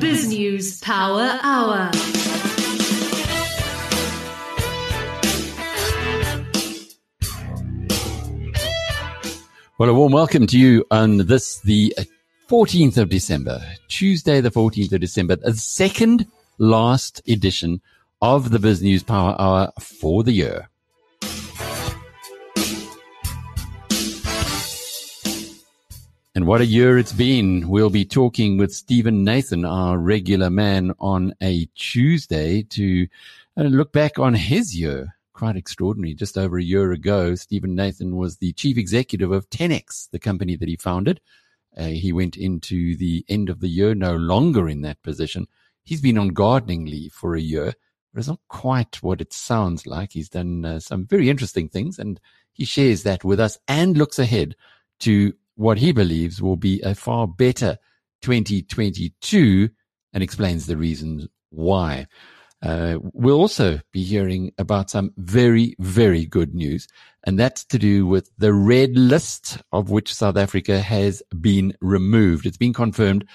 BizNews Power Hour. Well, a warm welcome to you on this, the uh, 14th of December, Tuesday, the 14th of December, the second last edition of the BizNews Power Hour for the year. And what a year it's been. We'll be talking with Steven Nathan, our regular man, on a Tuesday to uh, look back on his year quite extraordinary. Just over a year ago, Steven Nathan was the chief executive of 10X, the company that he founded. Uh, he went into the end of the year no longer in that position. He's been on gardening leave for a year, but it's not quite what it sounds like. He's done uh, some very interesting things and he shares that with us and looks ahead to what he believes will be a far better 2022 and explains the reasons why. Uh, we'll also be hearing about some very, very good news, and that's to do with the red list of which South Africa has been removed. It's been confirmed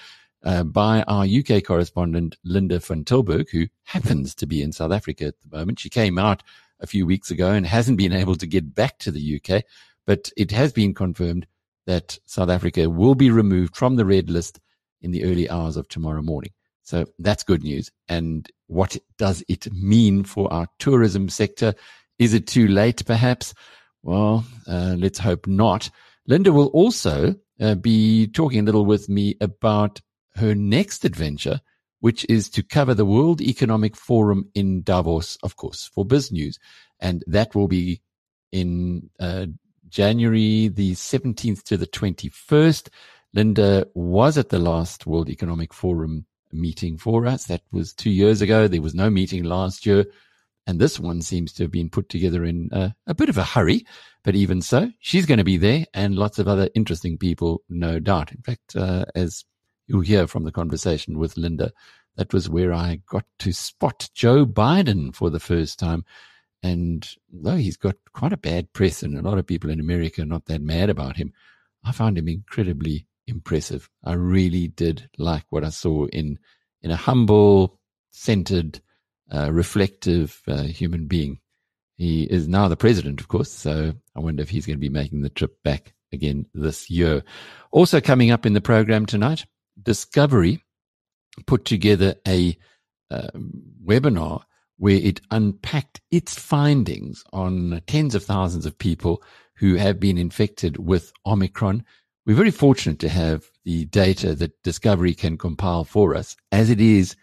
uh, by our UK correspondent, Linda van Tilburg, who happens to be in South Africa at the moment. She came out a few weeks ago and hasn't been able to get back to the UK, but it has been confirmed that South Africa will be removed from the red list in the early hours of tomorrow morning. So that's good news. And what does it mean for our tourism sector? Is it too late, perhaps? Well, uh, let's hope not. Linda will also uh, be talking a little with me about her next adventure, which is to cover the World Economic Forum in Davos, of course, for BizNews. And that will be in uh, January the 17th to the 21st. Linda was at the last World Economic Forum meeting for us. That was two years ago. There was no meeting last year. And this one seems to have been put together in a, bit of a hurry. But even so, she's going to be there and lots of other interesting people, no doubt. In fact, uh, as you'll hear from the conversation with Linda, that was where I got to spot Joe Biden for the first time. And though he's got quite a bad press and a lot of people in America are not that mad about him, I found him incredibly impressive. I really did like what I saw in in a humble, centered, uh, reflective uh, human being. He is now the president, of course, so I wonder if he's going to be making the trip back again this year. Also coming up in the program tonight, Discovery put together a uh, webinar where it unpacked its findings on tens of thousands of people who have been infected with Omicron we're very fortunate to have the data that Discovery can compile for us, as it is,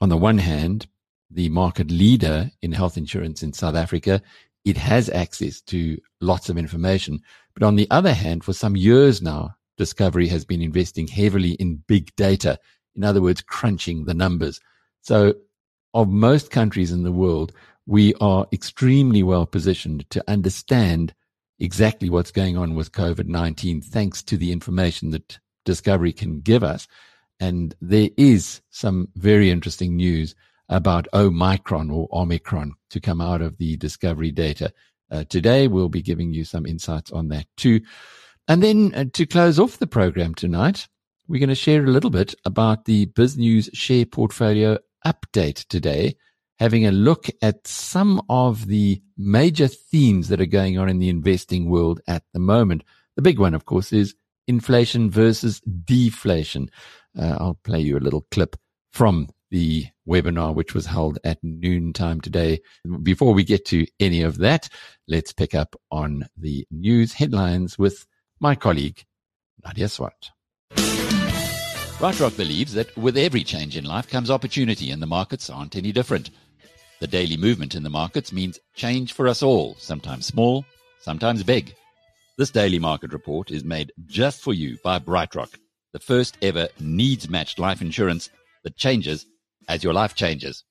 on the one hand, the market leader in health insurance in South Africa. It has access to lots of information. But on the other hand, for some years now, Discovery has been investing heavily in big data. In other words, crunching the numbers. So of most countries in the world, we are extremely well positioned to understand exactly what's going on with COVID 19 thanks to the information that Discovery can give us. And there is some very interesting news about Omicron or Omicron to come out of the Discovery data. Uh, today, we'll be giving you some insights on that too. And then uh, to close off the program tonight, we're going to share a little bit about the BizNews share portfolio update today having a look at some of the major themes that are going on in the investing world at the moment. The big one, of course, is inflation versus deflation. Uh, I'll play you a little clip from the webinar, which was held at noontime today. Before we get to any of that, let's pick up on the news headlines with my colleague, Nadia Swart. BrightRock believes that with every change in life comes opportunity, and the markets aren't any different. The daily movement in the markets means change for us all, sometimes small, sometimes big. This daily market report is made just for you by BrightRock, the first ever needs matched life insurance that changes as your life changes.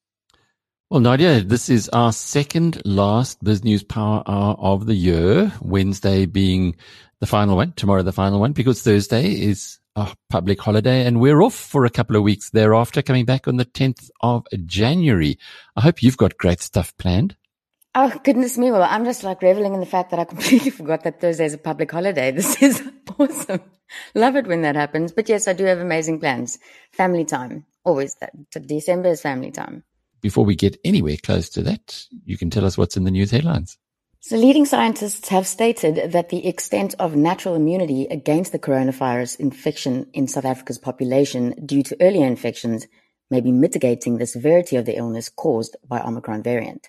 Well, Nadia, this is our second last BizNews Power Hour of the year, Wednesday being the final one, tomorrow the final one, because Thursday is a public holiday and we're off for a couple of weeks thereafter, coming back on the 10th of January. I hope you've got great stuff planned. Oh, goodness me. Well, I'm just like reveling in the fact that I completely forgot that Thursday is a public holiday. This is awesome. Love it when that happens. But yes, I do have amazing plans. Family time. always that December is family time. Before we get anywhere close to that, you can tell us what's in the news headlines. So leading scientists have stated that the extent of natural immunity against the coronavirus infection in South Africa's population due to earlier infections may be mitigating the severity of the illness caused by Omicron variant.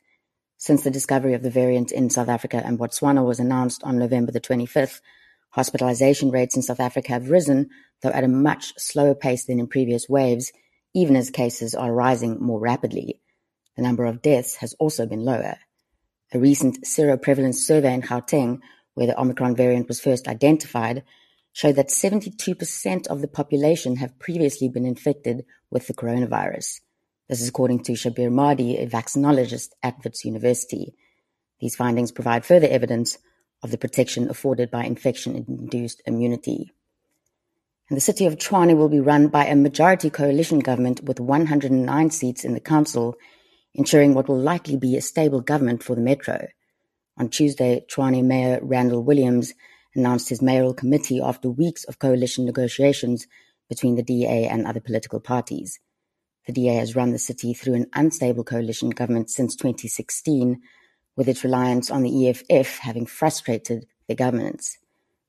Since the discovery of the variant in South Africa and Botswana was announced on November the 25th, hospitalization rates in South Africa have risen, though at a much slower pace than in previous waves, even as cases are rising more rapidly. The number of deaths has also been lower. A recent seroprevalence survey in Gauteng, where the Omicron variant was first identified, showed that 72% of the population have previously been infected with the coronavirus. This is according to Shabir Madhi, a vaccinologist at Wits University. These findings provide further evidence of the protection afforded by infection-induced immunity. And the city of Tshwane will be run by a majority coalition government with 109 seats in the council ensuring what will likely be a stable government for the metro. On Tuesday, Tshwane Mayor Randall Williams announced his mayoral committee after weeks of coalition negotiations between the DA and other political parties. The DA has run the city through an unstable coalition government since 2016, with its reliance on the EFF having frustrated their governance.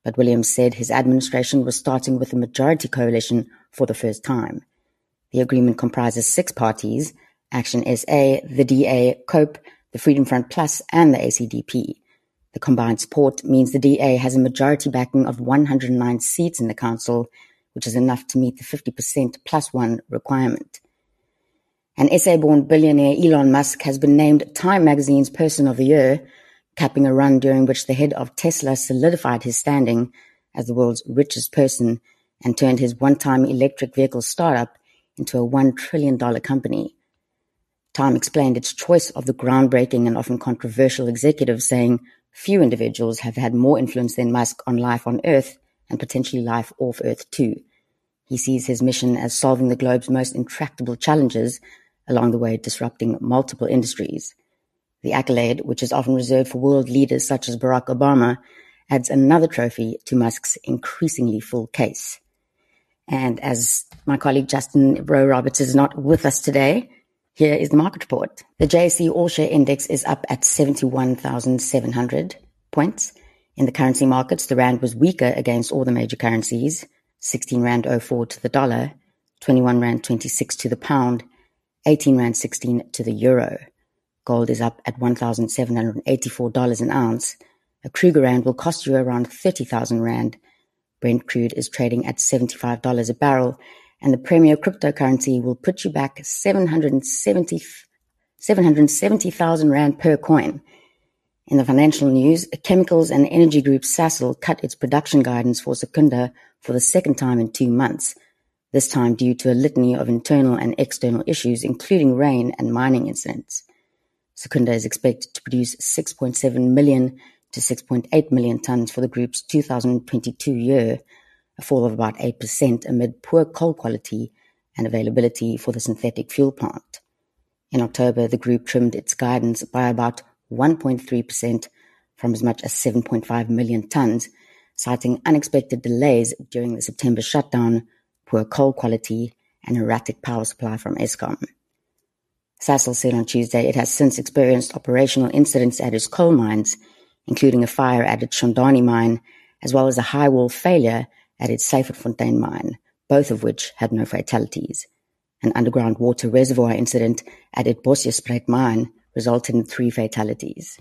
But Williams said his administration was starting with a majority coalition for the first time. The agreement comprises six parties Action SA, the DA, COPE, the Freedom Front Plus, and the ACDP. The combined support means the DA has a majority backing of 109 seats in the council, which is enough to meet the 50% plus one requirement. An SA-born billionaire Elon Musk has been named Time magazine's Person of the Year, capping a run during which the head of Tesla solidified his standing as the world's richest person and turned his one-time electric vehicle startup into a $1 trillion company. Time explained its choice of the groundbreaking and often controversial executive, saying, Few individuals have had more influence than Musk on life on Earth and potentially life off Earth too. He sees his mission as solving the globe's most intractable challenges, along the way disrupting multiple industries. The accolade, which is often reserved for world leaders such as Barack Obama, adds another trophy to Musk's increasingly full case. And as my colleague Justin Rowe Roberts is not with us today, here is the market report. The JSE All Share Index is up at 71,700 points. In the currency markets, the rand was weaker against all the major currencies. 16 rand 04 to the dollar, 21 rand 26 to the pound, 18 rand 16 to the euro. Gold is up at $1,784 an ounce. A Kruger rand will cost you around 30,000 rand. Brent crude is trading at $75 a barrel and the premier cryptocurrency will put you back 770 770,000 Rand per coin. In the financial news, chemicals and energy group Sasol cut its production guidance for Secunda for the second time in two months, this time due to a litany of internal and external issues, including rain and mining incidents. Secunda is expected to produce 6.7 million to 6.8 million tons for the group's 2022 year, a fall of about 8% amid poor coal quality and availability for the synthetic fuel plant. In October, the group trimmed its guidance by about 1.3% from as much as 7.5 million tons, citing unexpected delays during the September shutdown, poor coal quality, and erratic power supply from Eskom. Sasol said on Tuesday it has since experienced operational incidents at its coal mines, including a fire at its Shondoni mine, as well as a high wall failure at its Syferfontein mine, both of which had no fatalities. An underground water reservoir incident at its Bosjesspruit mine resulted in three fatalities.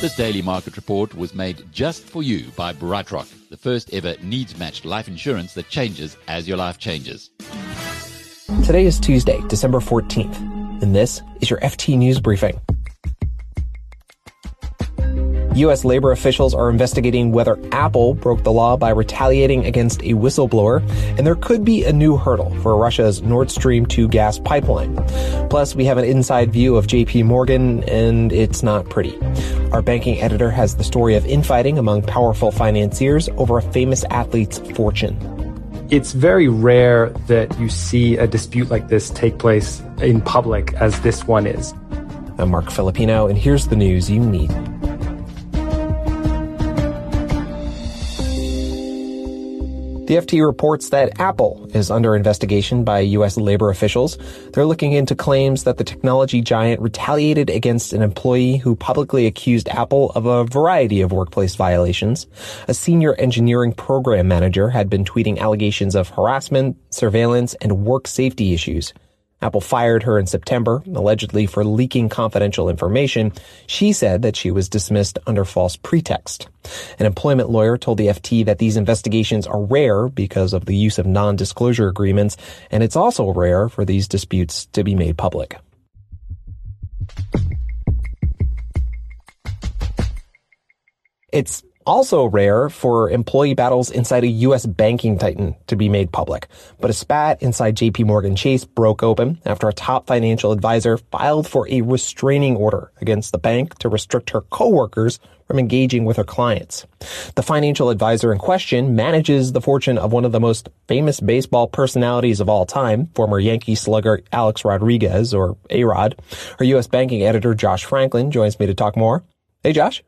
This daily market report was made just for you by BrightRock, the first ever needs matched life insurance that changes as your life changes. Today is Tuesday, December 14th, and this is your FT News Briefing. U.S. labor officials are investigating whether Apple broke the law by retaliating against a whistleblower, and there could be a new hurdle for Russia's Nord Stream 2 gas pipeline. Plus, we have an inside view of JP Morgan, and it's not pretty. Our banking editor has the story of infighting among powerful financiers over a famous athlete's fortune. It's very rare that you see a dispute like this take place in public as this one is. I'm Marc Filippino, and here's the news you need. The FT reports that Apple is under investigation by U.S. labor officials. They're looking into claims that the technology giant retaliated against an employee who publicly accused Apple of a variety of workplace violations. A senior engineering program manager had been tweeting allegations of harassment, surveillance, and work safety issues. Apple fired her in September, allegedly for leaking confidential information. She said that she was dismissed under false pretext. An employment lawyer told the FT that these investigations are rare because of the use of non-disclosure agreements, and it's also rare for these disputes to be made public. It's also rare for employee battles inside a U.S. banking titan to be made public. But a spat inside JP Morgan Chase broke open after a top financial advisor filed for a restraining order against the bank to restrict her coworkers from engaging with her clients. The financial advisor in question manages the fortune of one of the most famous baseball personalities of all time, former Yankee slugger Alex Rodriguez, or A-Rod. Her U.S. banking editor Josh Franklin joins me to talk more. Hey, Josh.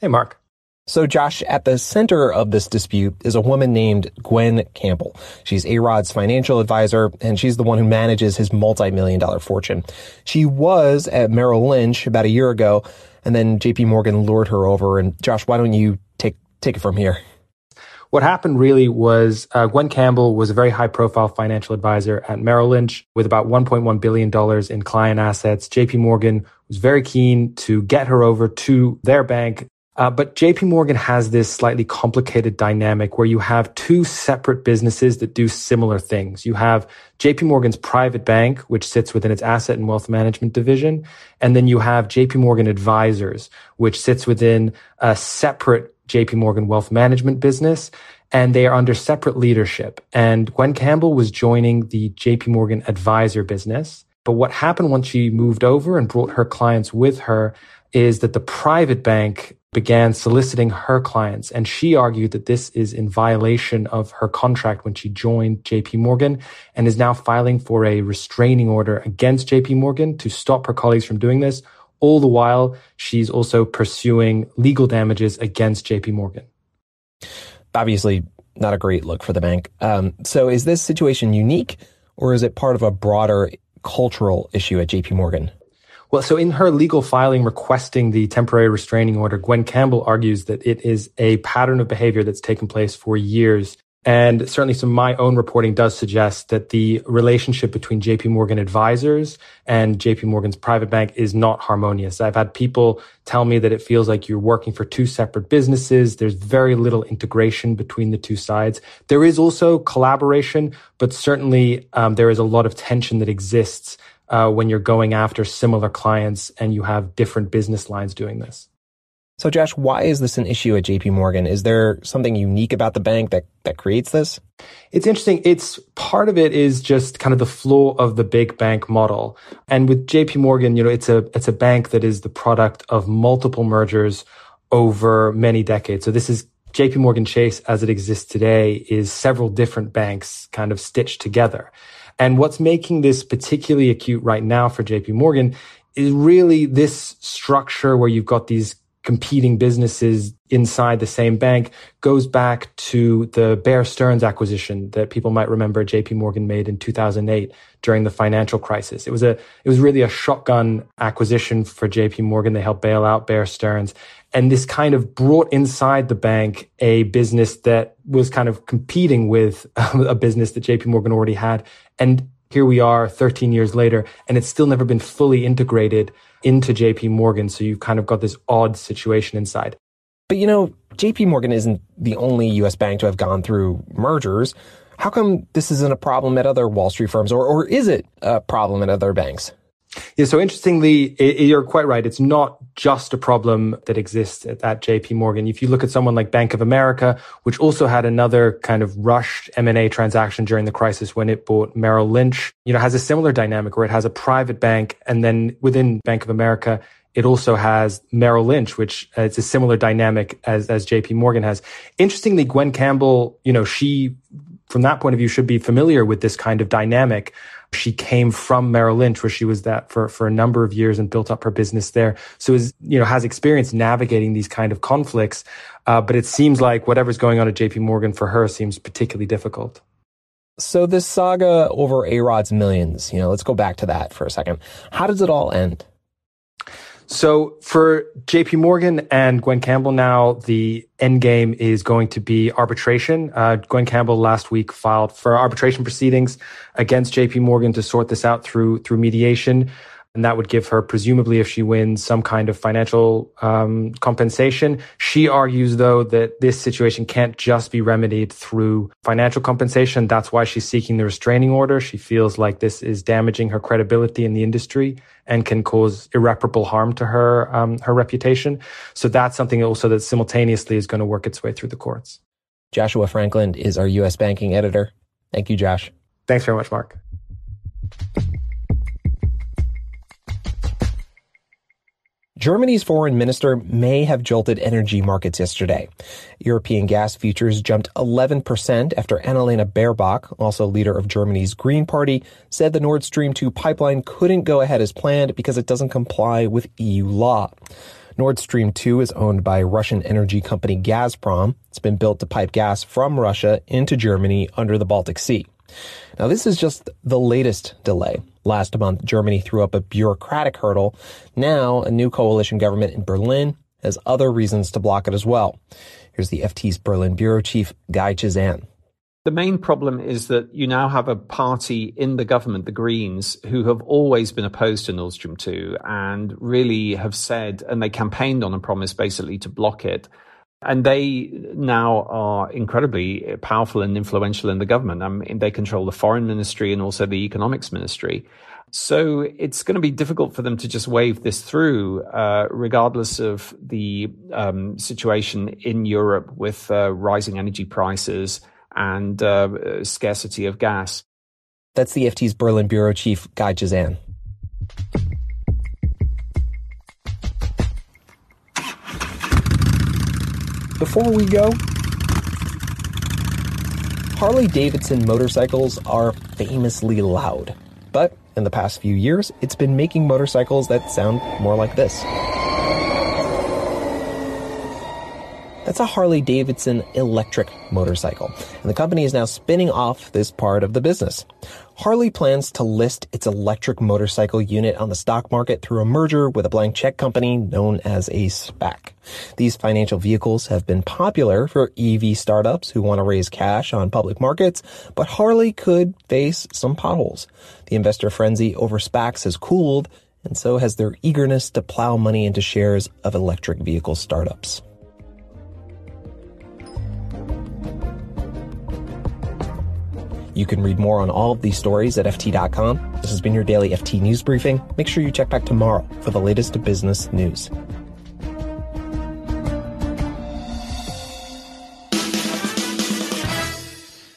Hey, Mark. So, Josh, at the center of this dispute is a woman named Gwen Campbell. She's A-Rod's financial advisor, and she's the one who manages his multi-million dollar fortune. She was at Merrill Lynch about a year ago, and then JP Morgan lured her over. And Josh, why don't you take, take it from here? What happened really was uh, Gwen Campbell was a very high profile financial advisor at Merrill Lynch with about $1.1 billion in client assets. JP Morgan was very keen to get her over to their bank uh, but JP Morgan has this slightly complicated dynamic where you have two separate businesses that do similar things. You have JP Morgan's private bank, which sits within its asset and wealth management division. And then you have JP Morgan advisors, which sits within a separate JP Morgan wealth management business. And they are under separate leadership. And Gwen Campbell was joining the JP Morgan advisor business. But what happened once she moved over and brought her clients with her is that the private bank began soliciting her clients. And she argued that this is in violation of her contract when she joined JP Morgan and is now filing for a restraining order against JP Morgan to stop her colleagues from doing this. All the while, she's also pursuing legal damages against JP Morgan. Obviously, not a great look for the bank. Um, so is this situation unique or is it part of a broader cultural issue at JP Morgan? Well, so in her legal filing requesting the temporary restraining order, Gwen Campbell argues that it is a pattern of behavior that's taken place for years. And certainly some my own reporting does suggest that the relationship between JP Morgan advisors and JP Morgan's private bank is not harmonious. I've had people tell me that it feels like you're working for two separate businesses. There's very little integration between the two sides. There is also collaboration, but certainly um, there is a lot of tension that exists uh, when you're going after similar clients and you have different business lines doing this. So, Josh, why is this an issue at JP Morgan? Is there something unique about the bank that, that creates this? It's interesting. It's part of it is just kind of the flaw of the big bank model. And with JP Morgan, you know, it's a, it's a bank that is the product of multiple mergers over many decades. So this is JP Morgan Chase as it exists today is several different banks kind of stitched together. And what's making this particularly acute right now for JP Morgan is really this structure where you've got these competing businesses inside the same bank goes back to the Bear Stearns acquisition that people might remember JP Morgan made in 2008 during the financial crisis. It was a, it was really a shotgun acquisition for JP Morgan. They helped bail out Bear Stearns. And this kind of brought inside the bank a business that was kind of competing with um, a business that JP Morgan already had. And here we are 13 years later, and it's still never been fully integrated into JP Morgan. So you've kind of got this odd situation inside. But you know, JP Morgan isn't the only US bank to have gone through mergers. How come this isn't a problem at other Wall Street firms, or, or is it a problem at other banks? Yeah, so interestingly, it, you're quite right. It's not just a problem that exists at, at, JP Morgan. If you look at someone like Bank of America, which also had another kind of rushed M&A transaction during the crisis when it bought Merrill Lynch, you know, has a similar dynamic where it has a private bank and then within Bank of America, it also has Merrill Lynch, which uh, it's a similar dynamic as, as JP Morgan has. Interestingly, Gwen Campbell, you know, she, from that point of view, should be familiar with this kind of dynamic She came from Merrill Lynch, where she was that for, for a number of years and built up her business there. So is, you know, has experience navigating these kind of conflicts. Uh, but it seems like whatever's going on at JP Morgan for her seems particularly difficult. So this saga over A-Rod's millions, you know, let's go back to that for a second. How does it all end? So for JP Morgan and Gwen Campbell now, the end game is going to be arbitration. Uh, Gwen Campbell last week filed for arbitration proceedings against JP Morgan to sort this out through, through mediation. And that would give her, presumably, if she wins, some kind of financial um, compensation. She argues, though, that this situation can't just be remedied through financial compensation. That's why she's seeking the restraining order. She feels like this is damaging her credibility in the industry and can cause irreparable harm to her um, her reputation. So that's something also that simultaneously is going to work its way through the courts. Joshua Franklin is our U.S. banking editor. Thank you, Josh. Thanks very much, Mark. Germany's foreign minister may have jolted energy markets yesterday. European gas futures jumped 11% after Annalena Baerbock, also leader of Germany's Green Party, said the Nord Stream 2 pipeline couldn't go ahead as planned because it doesn't comply with EU law. Nord Stream 2 is owned by Russian energy company Gazprom. It's been built to pipe gas from Russia into Germany under the Baltic Sea. Now, this is just the latest delay. Last month, Germany threw up a bureaucratic hurdle. Now, a new coalition government in Berlin has other reasons to block it as well. Here's the FT's Berlin bureau chief, Guy Chazan. The main problem is that you now have a party in the government, the Greens, who have always been opposed to Nord Stream 2 and really have said, and they campaigned on a promise basically to block it. And they now are incredibly powerful and influential in the government. I mean, they control the foreign ministry and also the economics ministry. So it's going to be difficult for them to just wave this through, uh, regardless of the um, situation in Europe with uh, rising energy prices and uh, scarcity of gas. That's the FT's Berlin bureau chief, Guy Chazan. Before we go, Harley Davidson motorcycles are famously loud. But in the past few years, it's been making motorcycles that sound more like this. That's a Harley Davidson electric motorcycle, and the company is now spinning off this part of the business. Harley plans to list its electric motorcycle unit on the stock market through a merger with a blank check company known as a SPAC. These financial vehicles have been popular for EV startups who want to raise cash on public markets, but Harley could face some potholes. The investor frenzy over SPACs has cooled, and so has their eagerness to plow money into shares of electric vehicle startups. You can read more on all of these stories at FT.com. This has been your daily FT News Briefing. Make sure you check back tomorrow for the latest business news.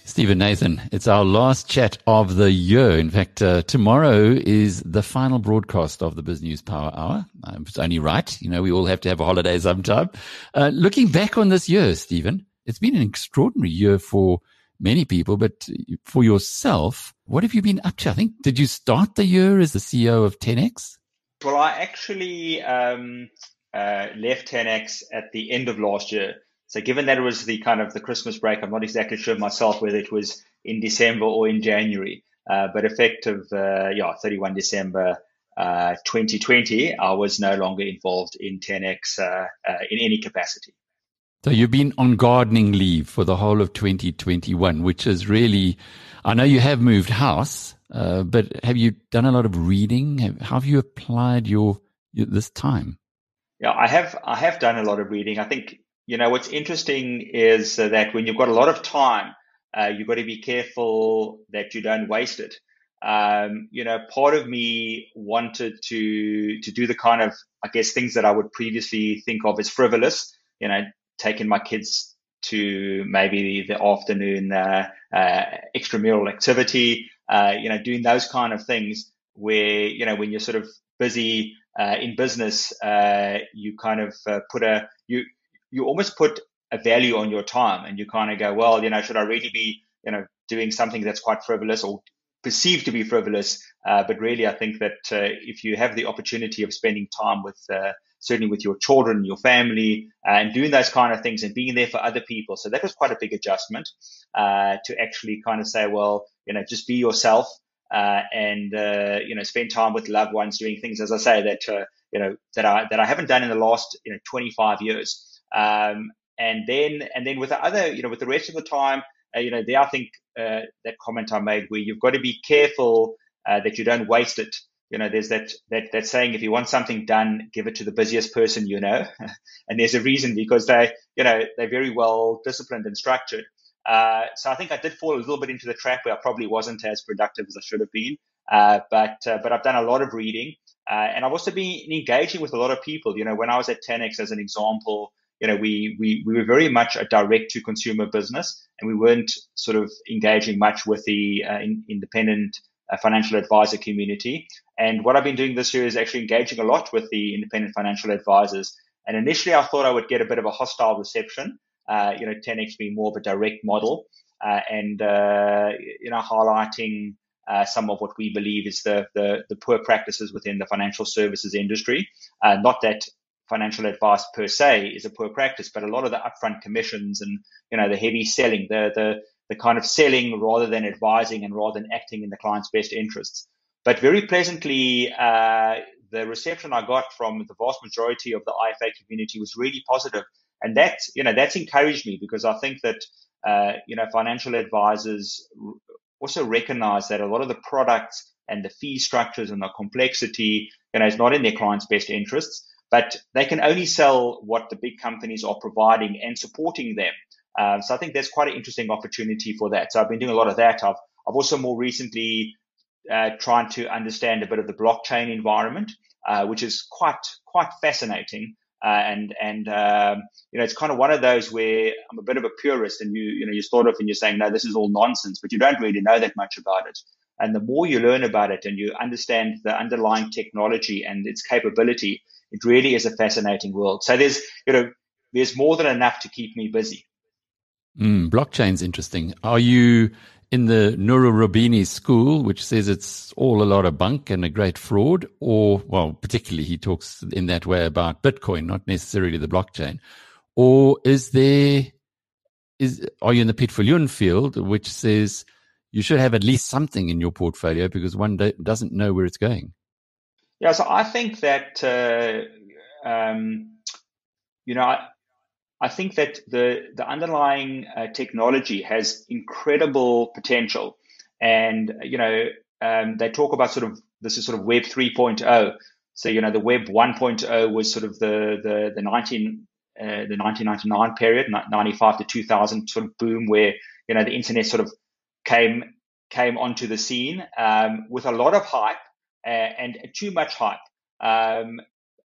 Steven Nathan, it's our last chat of the year. In fact, uh, tomorrow is the final broadcast of the BizNews Power Hour. Um, it's only right. You know, we all have to have a holiday sometime. Uh, looking back on this year, Steven, it's been an extraordinary year for many people, but for yourself, what have you been up to? I think, did you start the year as the CEO of 10X? Well, I actually um, uh, left 10X at the end of last year. So given that it was the kind of the Christmas break, I'm not exactly sure myself whether it was in December or in January. Uh, but effective, uh, yeah, 31 December uh, 2020, I was no longer involved in 10X uh, uh, in any capacity. So you've been on gardening leave for the whole of 2021, which is really, I know you have moved house, uh, but have you done a lot of reading? Have, how have you applied your, your, this time? Yeah, I have. I have done a lot of reading. I think you know what's interesting is that when you've got a lot of time, uh, you've got to be careful that you don't waste it. Um, you know, part of me wanted to to do the kind of, I guess, things that I would previously think of as frivolous. You know, taking my kids to maybe the afternoon uh, uh, extramural activity, uh, you know, doing those kind of things where, you know, when you're sort of busy uh, in business, uh, you kind of uh, put a, you, you almost put a value on your time and you kind of go, well, you know, should I really be, you know, doing something that's quite frivolous or perceived to be frivolous, but really I think that if you have the opportunity of spending time with certainly with your children, your family, uh, and doing those kind of things and being there for other people. So that was quite a big adjustment uh, to actually kind of say, well, you know, just be yourself uh, and uh, you know spend time with loved ones, doing things, as I say, that uh, you know that I that I haven't done in the last you know 25 years. Um, and then and then with the other, you know, with the rest of the time, you know, there I think that comment I made where you've got to be careful that you don't waste it you know, there's that, that, that saying, if you want something done, give it to the busiest person you know. and there's a reason because they, you know, they're very well disciplined and structured. Uh, so I think I did fall a little bit into the trap where I probably wasn't as productive as I should have been. Uh, but, uh, but I've done a lot of reading. Uh, and I've also been engaging with a lot of people. You know, when I was at 10x as an example, you know, we, we, we were very much a direct to consumer business and we weren't sort of engaging much with the uh, in, independent financial advisor community. And what I've been doing this year is actually engaging a lot with the independent financial advisors. And initially, I thought I would get a bit of a hostile reception. Uh, you know, 10x being more of a direct model, uh, and uh, you know, highlighting uh, some of what we believe is the, the, the poor practices within the financial services industry. Uh, not that financial advice per se is a poor practice, but a lot of the upfront commissions and you know the heavy selling, the the the kind of selling rather than advising and rather than acting in the client's best interests. But very pleasantly, uh, the reception I got from the vast majority of the IFA community was really positive, and that you know that's encouraged me because I think that uh, you know financial advisors also recognize that a lot of the products and the fee structures and the complexity you know is not in their clients' best interests, but they can only sell what the big companies are providing and supporting them. Um, so I think there's quite an interesting opportunity for that. So I've been doing a lot of that. I've I've also more recently uh, trying to understand a bit of the blockchain environment, uh, which is quite quite fascinating. Uh, and and um, you know it's kind of one of those where I'm a bit of a purist, and you you know you start off and you're saying no, this is all nonsense, but you don't really know that much about it. And the more you learn about it and you understand the underlying technology and its capability, it really is a fascinating world. So there's you know there's more than enough to keep me busy. Mm, blockchain's interesting. Are you in the Nouriel Roubini school, which says it's all a lot of bunk and a great fraud, or, well, particularly he talks in that way about Bitcoin, not necessarily the blockchain. Or is there, is, are you in the Piet Viljoen field, which says you should have at least something in your portfolio because one doesn't know where it's going? Yeah, so I think that, uh, um, you know, I, I think that the the underlying uh, technology has incredible potential, and you know um, they talk about sort of this is sort of Web 3.0. So you know the Web 1.0 was sort of the the the 19 uh, the 1999 period, 95 to 2000 sort of boom where you know the internet sort of came came onto the scene um, with a lot of hype uh, and too much hype. Um,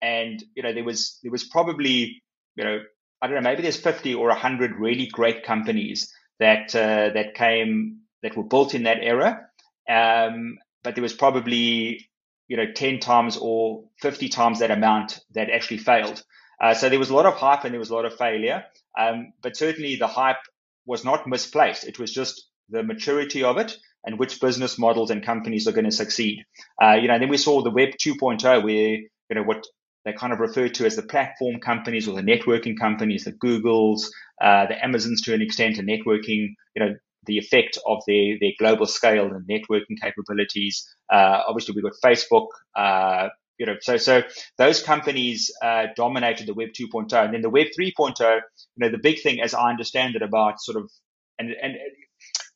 and you know there was there was probably you know I don't know, maybe there's 50 or 100 really great companies that uh, that came that were built in that era, um, but there was probably you know 10 times or 50 times that amount that actually failed. Uh, so there was a lot of hype and there was a lot of failure, um, but certainly the hype was not misplaced. It was just the maturity of it and which business models and companies are going to succeed. Uh, you know, then we saw the Web 2.0 where you know what they're kind of referred to as the platform companies or the networking companies, the Googles, uh, the Amazons to an extent, and networking, you know, the effect of their, their global scale and networking capabilities. Uh, obviously, we've got Facebook, uh, you know, so so those companies uh, dominated the Web 2.0, and then the Web 3.0. You know, the big thing, as I understand it, about sort of and and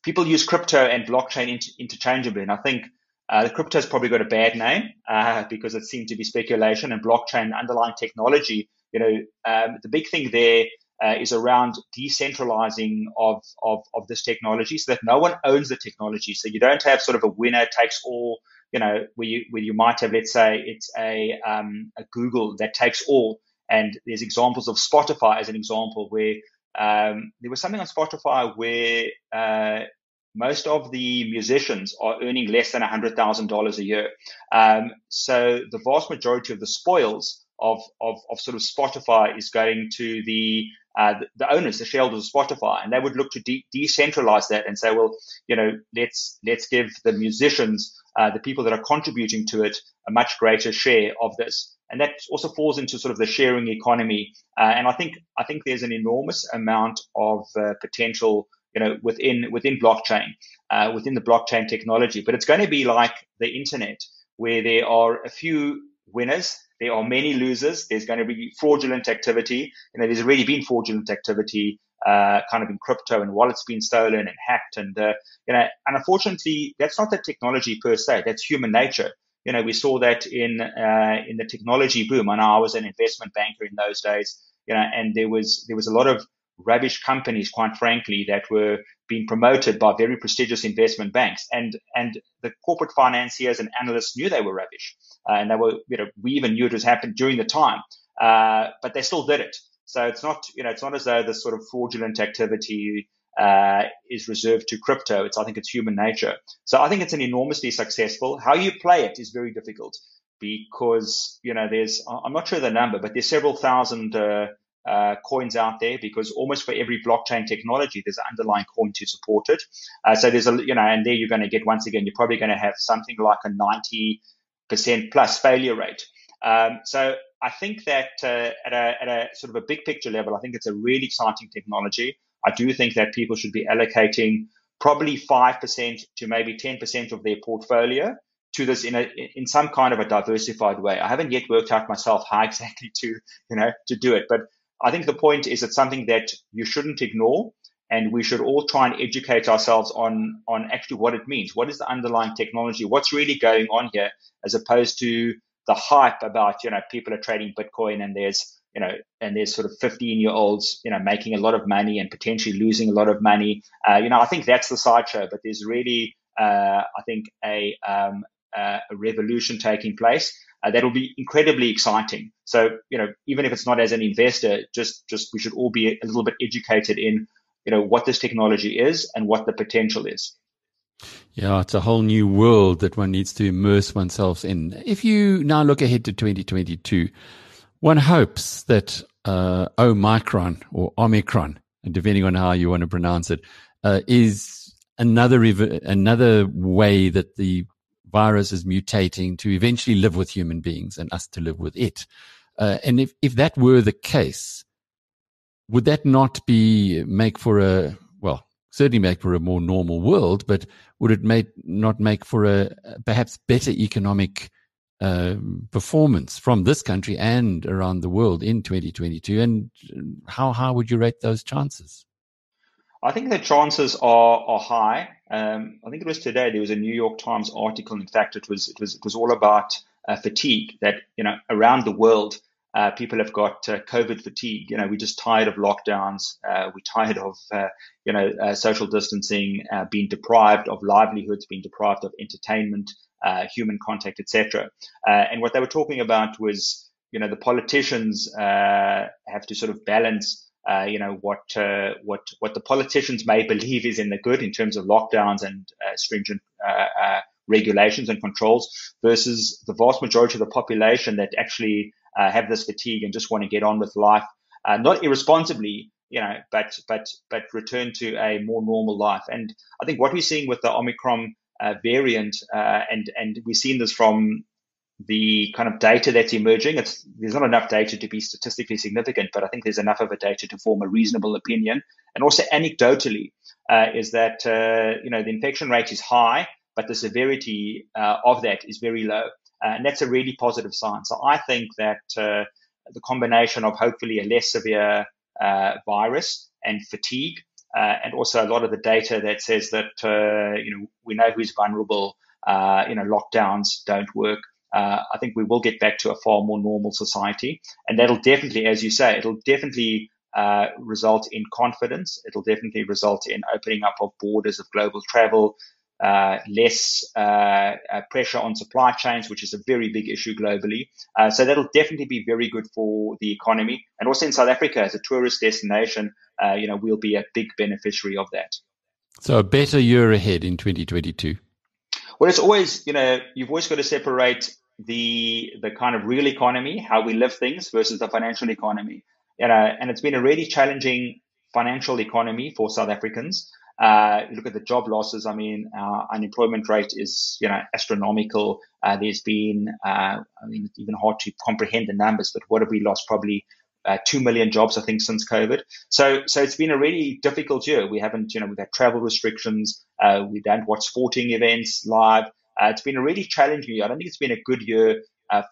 people use crypto and blockchain inter- interchangeably, and I think uh, the crypto has probably got a bad name uh, because it seemed to be speculation and blockchain underlying technology. You know, um, the big thing there uh, is around decentralizing of, of, of this technology so that no one owns the technology. So you don't have sort of a winner takes all, you know, where you, where you might have, let's say it's a, um, a Google that takes all. And there's examples of Spotify as an example where um, there was something on Spotify where uh, most of the musicians are earning less than $100,000 a year. Um, so the vast majority of the spoils of, of, of sort of Spotify is going to the, uh, the, the owners, the shareholders of Spotify, and they would look to de- decentralize that and say, well, you know, let's let's give the musicians, uh, the people that are contributing to it, a much greater share of this, and that also falls into sort of the sharing economy. Uh, and I think I think there's an enormous amount of uh, potential, you know, within within blockchain, uh, within the blockchain technology. But it's going to be like the internet, where there are a few winners there are many losers. There's going to be fraudulent activity. Know, there's already been fraudulent activity, uh, kind of in crypto and wallets being stolen and hacked. And, uh, you know, and unfortunately, that's not the technology per se. That's human nature. You know, we saw that in, uh, in the technology boom. I know I was an investment banker in those days, you know, and there was, there was a lot of rubbish companies, quite frankly, that were being promoted by very prestigious investment banks. And, and the corporate financiers and analysts knew they were rubbish. Uh, and they were, you know, we even knew it was happening during the time, uh, but they still did it. So it's not, you know, it's not as though this sort of fraudulent activity uh, is reserved to crypto. It's, I think it's human nature. So I think it's an enormously successful. How you play it is very difficult because, you know, there's, I'm not sure the number, but there's several thousand, uh, coins out there because almost for every blockchain technology, there's an underlying coin to support it. Uh, so there's a, you know, and there you're going to get, once again, you're probably going to have something like a 90% plus failure rate. Um, so I think that uh, at, a, at a sort of a big picture level, I think it's a really exciting technology. I do think that people should be allocating probably 5% to maybe 10% of their portfolio to this in a in some kind of a diversified way. I haven't yet worked out myself how exactly to you know to do it, but I think the point is it's something that you shouldn't ignore and we should all try and educate ourselves on on actually what it means. What is the underlying technology? What's really going on here, as opposed to the hype about you know people are trading Bitcoin and there's you know and there's sort of 15 year olds you know making a lot of money and potentially losing a lot of money. Uh, you know I think that's the sideshow, but there's really uh, I think a um, a revolution taking place uh, that'll be incredibly exciting. So, you know, even if it's not as an investor, just, just we should all be a little bit educated in, you know, what this technology is and what the potential is. Yeah, it's a whole new world that one needs to immerse oneself in. If you now look ahead to 2022, one hopes that uh, Omicron or Omicron, depending on how you want to pronounce it, uh, is another another way that the virus is mutating to eventually live with human beings and us to live with it. Uh, and if, if that were the case, would that not be make for a, well, certainly make for a more normal world, but would it make, not make for a perhaps better economic uh, performance from this country and around the world in 2022? And how, how would you rate those chances? I think the chances are are high. Um, I think it was today there was a New York Times article. In fact, it was it was it was all about uh, fatigue. That you know around the world, uh, people have got uh, COVID fatigue. You know, we're just tired of lockdowns. Uh, we're tired of uh, you know uh, social distancing, being deprived of livelihoods, being deprived of entertainment, human contact, etc. and what they were talking about was you know the politicians have to sort of balance uh, you know what uh, what what the politicians may believe is in the good in terms of lockdowns and uh, stringent uh, uh, regulations and controls versus the vast majority of the population that actually uh, have this fatigue and just want to get on with life, not irresponsibly, you know, but but but return to a more normal life. And I think what we're seeing with the Omicron variant, and and we've seen this from the kind of data that's emerging. It's, there's not enough data to be statistically significant, but I think there's enough of a data to form a reasonable opinion. And also anecdotally, uh, is that uh, you know the infection rate is high, but the severity uh, of that is very low, uh, and that's a really positive sign. So I think that uh, the combination of hopefully a less severe uh, virus and fatigue, and also a lot of the data that says that you know we know who's vulnerable. you know lockdowns don't work uh, I think we will get back to a far more normal society. And that'll definitely, as you say, it'll definitely uh, result in confidence. It'll definitely result in opening up of borders of global travel, uh, less uh, uh, pressure on supply chains, which is a very big issue globally. Uh, so that'll definitely be very good for the economy. And also in South Africa, as a tourist destination, you know, we'll be a big beneficiary of that. So a better year ahead in 2022. Well, it's always, you know, you've always got to separate the the kind of real economy, how we live things, versus the financial economy. You know, and it's been a really challenging financial economy for South Africans. Uh, look at the job losses. I mean, our unemployment rate is, you know, astronomical. Uh, there's been, uh, I mean, it's even hard to comprehend the numbers, but what have we lost? Probably uh, 2 million jobs, I think, since COVID. So, so it's been a really difficult year. We haven't, you know, we've had travel restrictions. Uh, we don't watch sporting events live. Uh, it's been a really challenging year. I don't think it's been a good year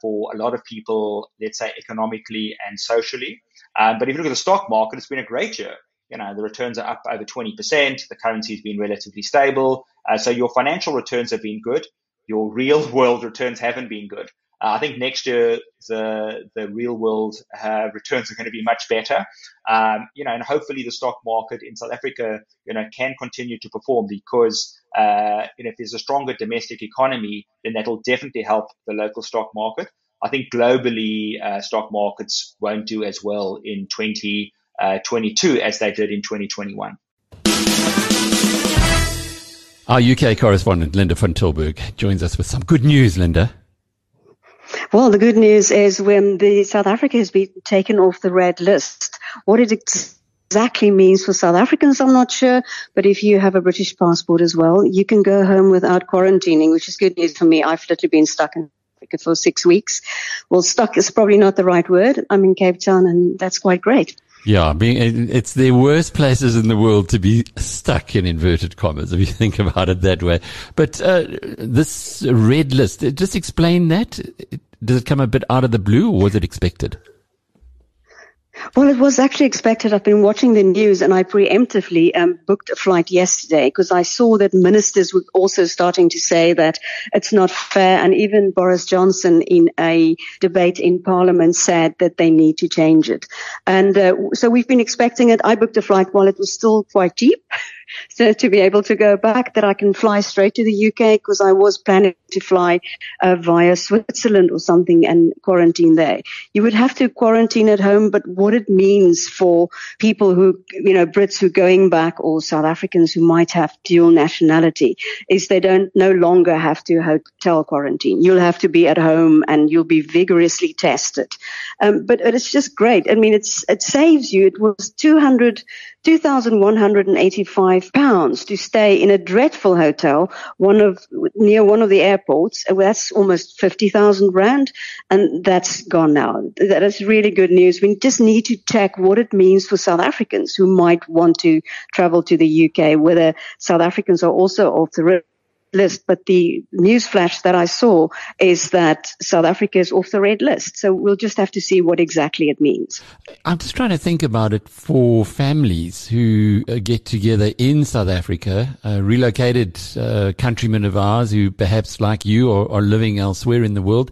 for a lot of people, let's say economically and socially. but if you look at the stock market, it's been a great year you know, the returns are up over 20%. The currency has been relatively stable. Uh, so your financial returns have been good. Your real world returns haven't been good. Uh, I think next year the the real world uh, returns are going to be much better. Um, you know, and hopefully the stock market in South Africa, you know, can continue to perform because uh, you know if there's a stronger domestic economy, then that'll definitely help the local stock market. I think globally uh, stock markets won't do as well in 20 uh, 22 as they did in 2021. Our UK correspondent, Linda van Tilburg, joins us with some good news, Linda. Well, the good news is when the South Africa has been taken off the red list, what it exactly means for South Africans, I'm not sure. But if you have a British passport as well, you can go home without quarantining, which is good news for me. I've literally been stuck in Africa for six weeks. Well, stuck is probably not the right word. I'm in Cape Town and that's quite great. Yeah, being it's the worst places in the world to be stuck in inverted commas, if you think about it that way. But uh, this red list, just explain that. Does it come a bit out of the blue, or was it expected? Well, it was actually expected. I've been watching the news and I preemptively um, booked a flight yesterday because I saw that ministers were also starting to say that it's not fair. And even Boris Johnson in a debate in parliament said that they need to change it. And uh, so we've been expecting it. I booked a flight while it was still quite cheap. So to be able to go back, that I can fly straight to the UK because I was planning to fly uh, via Switzerland or something and quarantine there. You would have to quarantine at home, but what it means for people who, you know, Brits who are going back or South Africans who might have dual nationality is they don't no longer have to hotel quarantine. You'll have to be at home and you'll be vigorously tested. Um, but it's just great. I mean, it's, it saves you. It was 200, 2,185 pounds to stay in a dreadful hotel, one of, near one of the airports. That's almost 50,000 rand. And that's gone now. That is really good news. We just need to check what it means for South Africans who might want to travel to the UK, whether South Africans are also off the list, but the news flash that I saw is that South Africa is off the red list. So we'll just have to see what exactly it means. I'm just trying to think about it for families who uh, get together in South Africa, uh, relocated uh, countrymen of ours who perhaps like you are, are living elsewhere in the world.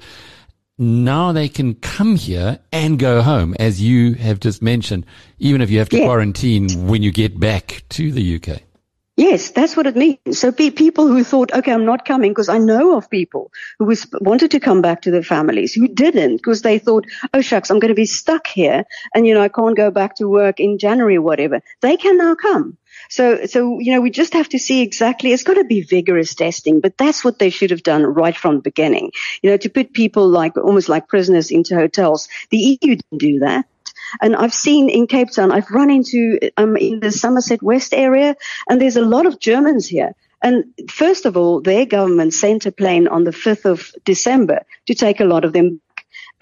Now they can come here and go home, as you have just mentioned, even if you have to yeah. quarantine when you get back to the UK. Yes, that's what it means. So people who thought, okay, I'm not coming because I know of people who was, wanted to come back to their families who didn't because they thought, oh shucks, I'm going to be stuck here and you know I can't go back to work in January or whatever. They can now come. So, so, you know, we just have to see exactly, it's got to be vigorous testing, but that's what they should have done right from the beginning. You know, to put people like, almost like prisoners into hotels. The EU didn't do that. And I've seen in Cape Town, I've run into, um, in the Somerset West area, and there's a lot of Germans here. And first of all, their government sent a plane on the 5th of December to take a lot of them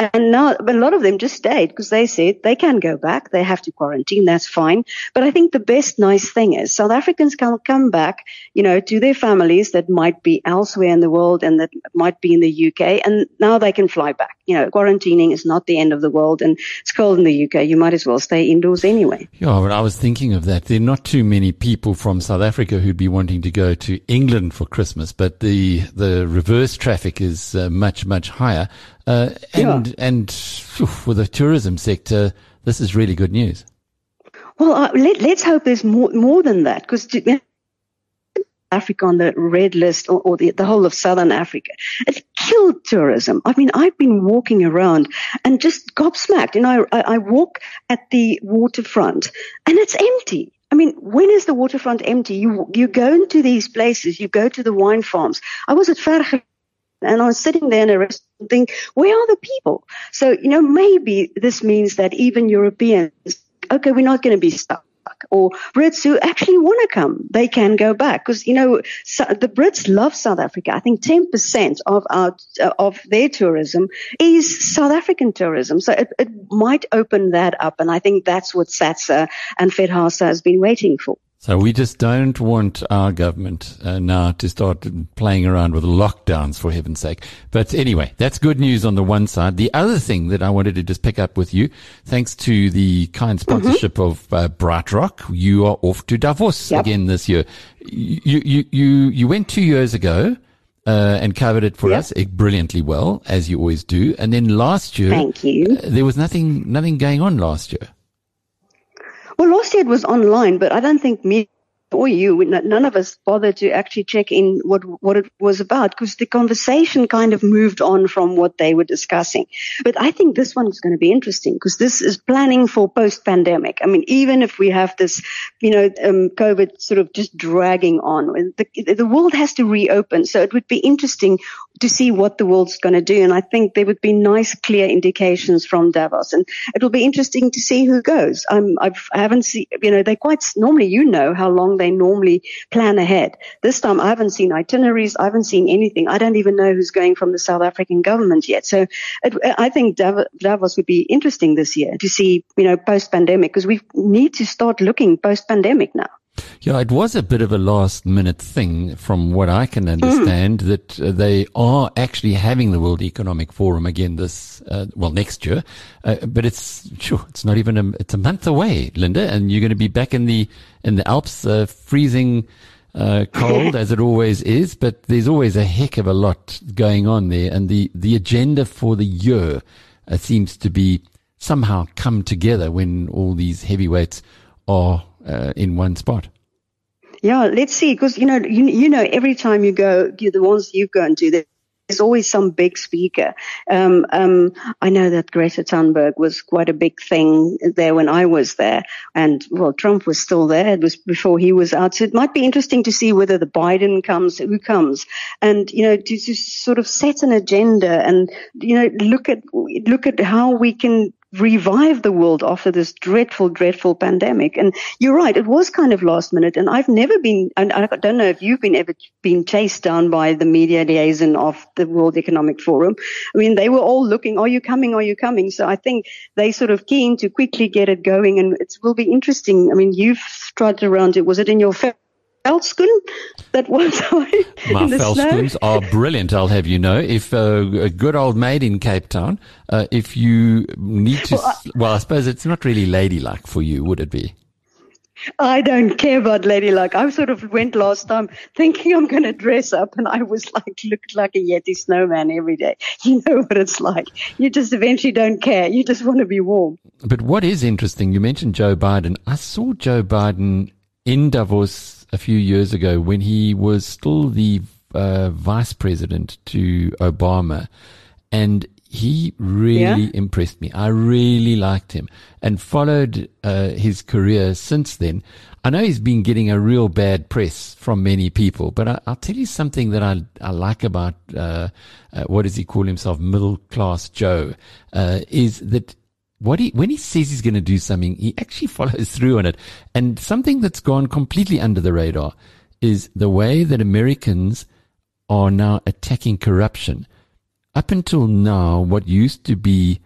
and now, a lot of them just stayed because they said they can go back. They have to quarantine. That's fine. But I think the best nice thing is South Africans can come back, you know, to their families that might be elsewhere in the world and that might be in the UK. And now they can fly back. You know, quarantining is not the end of the world and it's cold in the UK. You might as well stay indoors anyway. Yeah, but I was thinking of that. There are not too many people from South Africa who'd be wanting to go to England for Christmas, but the, the reverse traffic is uh, much, much higher. Uh, and yeah. and phew, for the tourism sector, this is really good news. Well, uh, let, us hope there's more more than that because. Africa on the red list or, or the, the, whole of southern Africa. It's killed tourism. I mean, I've been walking around and just gobsmacked. You know, I, I walk at the waterfront and it's empty. I mean, when is the waterfront empty? You you go into these places, you go to the wine farms. I was at Verge And I was sitting there in a restaurant thinking, where are the people? So, you know, maybe this means that even Europeans, okay, we're not going to be stuck or Brits who actually want to come, they can go back because you know so the Brits love South Africa. I think ten percent of our of their tourism is South African tourism, so it, it might open that up, and I think that's what SATSA and FedHasa has been waiting for. So we just don't want our government uh, now to start playing around with lockdowns for heaven's sake. But anyway, that's good news on the one side. The other thing that I wanted to just pick up with you, thanks to the kind mm-hmm. sponsorship mm-hmm. of uh, BrightRock, you are off to Davos yep. again this year. You, you, you, you went two years ago. Uh, and covered it for yep. us brilliantly well, as you always do. And then last year, thank you. Uh, there was nothing, nothing going on last year. Well, it was online, but I don't think me or you, none of us bothered to actually check in what what it was about because the conversation kind of moved on from what they were discussing. But I think this one is going to be interesting because this is planning for post-pandemic. I mean, even if we have this, you know, um, COVID sort of just dragging on, the, the world has to reopen. So it would be interesting to see what the world's going to do. And I think there would be nice, clear indications from Davos, and it will be interesting to see who goes. Um, I've, I haven't seen, you know, they quite normally, you know, how long they normally plan ahead. This time I haven't seen itineraries. I haven't seen anything. I don't even know who's going from the South African government yet. So it, I think Davos would be interesting this year to see, you know, post pandemic because we need to start looking post pandemic now. Yeah, it was a bit of a last minute thing from what I can understand mm. that uh, they are actually having the World Economic Forum again this, uh, well, next year. Uh, but it's, sure, it's not even a, it's a month away, Linda, and you're going to be back in the, in the Alps, uh, freezing, uh, cold as it always is, but there's always a heck of a lot going on there. And the, the agenda for the year uh, seems to be somehow come together when all these heavyweights are uh, in one spot. Yeah, let's see, because you know, you, you know, every time you go, you, the ones you go and do, there's always some big speaker. Um, um, I know that Greta Thunberg was quite a big thing there when I was there, and well, Trump was still there. It was before he was out, so it might be interesting to see whether the Biden comes, who comes, and you know, to, to sort of set an agenda and you know, look at look at how we can revive the world after this dreadful, dreadful pandemic. And you're right, it was kind of last minute. And I've never been, and I don't know if you've been ever been chased down by the media liaison of the World Economic Forum. I mean, they were all looking, are you coming? Are you coming? So I think they sort of keen to quickly get it going and it will be interesting. I mean, you've trotted around it. Was it in your Veldskoen that time. My Veldskoens are brilliant, I'll have you know. If uh, a good old maid in Cape Town, uh, if you need to, well I, well, I suppose it's not really ladylike for you, would it be? I don't care about ladylike. I sort of went last time thinking I'm going to dress up, and I was like, looked like a Yeti snowman every day. You know what it's like. You just eventually don't care. You just want to be warm. But what is interesting, you mentioned Joe Biden. I saw Joe Biden in Davos a few years ago when he was still the uh, vice president to Obama. And he really yeah. impressed me. I really liked him and followed uh, his career since then. I know he's been getting a real bad press from many people, but I, will tell you something that I, I like about uh, uh, what does he call himself, middle class Joe, uh, is that what he when he says he's going to do something, he actually follows through on it. And something that's gone completely under the radar is the way that Americans are now attacking corruption. Up until now, what used to be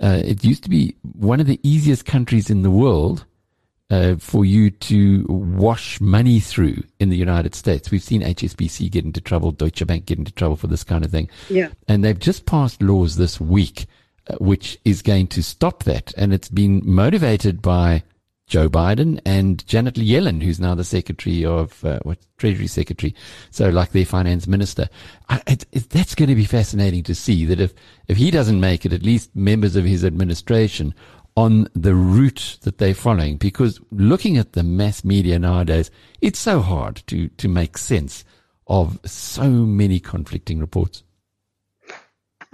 uh, it used to be one of the easiest countries in the world uh, for you to wash money through in the United States. We've seen HSBC get into trouble, Deutsche Bank get into trouble for this kind of thing. Yeah. And they've just passed laws this week which is going to stop that. And it's been motivated by Joe Biden and Janet Yellen, who's now the Secretary of uh, what Treasury Secretary, so like their finance minister. I, it, it, that's going to be fascinating to see that if if he doesn't make it, at least members of his administration on the route that they're following. Because looking at the mass media nowadays, it's so hard to to make sense of so many conflicting reports.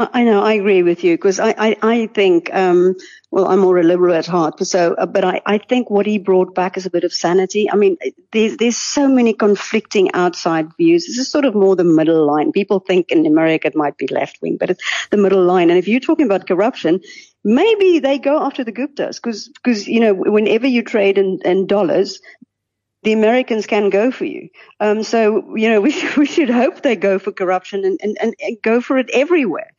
I know, I agree with you because I, I, I think, um, well, I'm more a liberal at heart, so, uh, but I, I think what he brought back is a bit of sanity. I mean, there's, there's so many conflicting outside views. This is sort of more the middle line. People think in America it might be left wing, but it's the middle line. And if you're talking about corruption, maybe they go after the Guptas because, because, you know, whenever you trade in, in dollars, the Americans can go for you. Um, so, you know, we, we should hope they go for corruption and, and, and go for it everywhere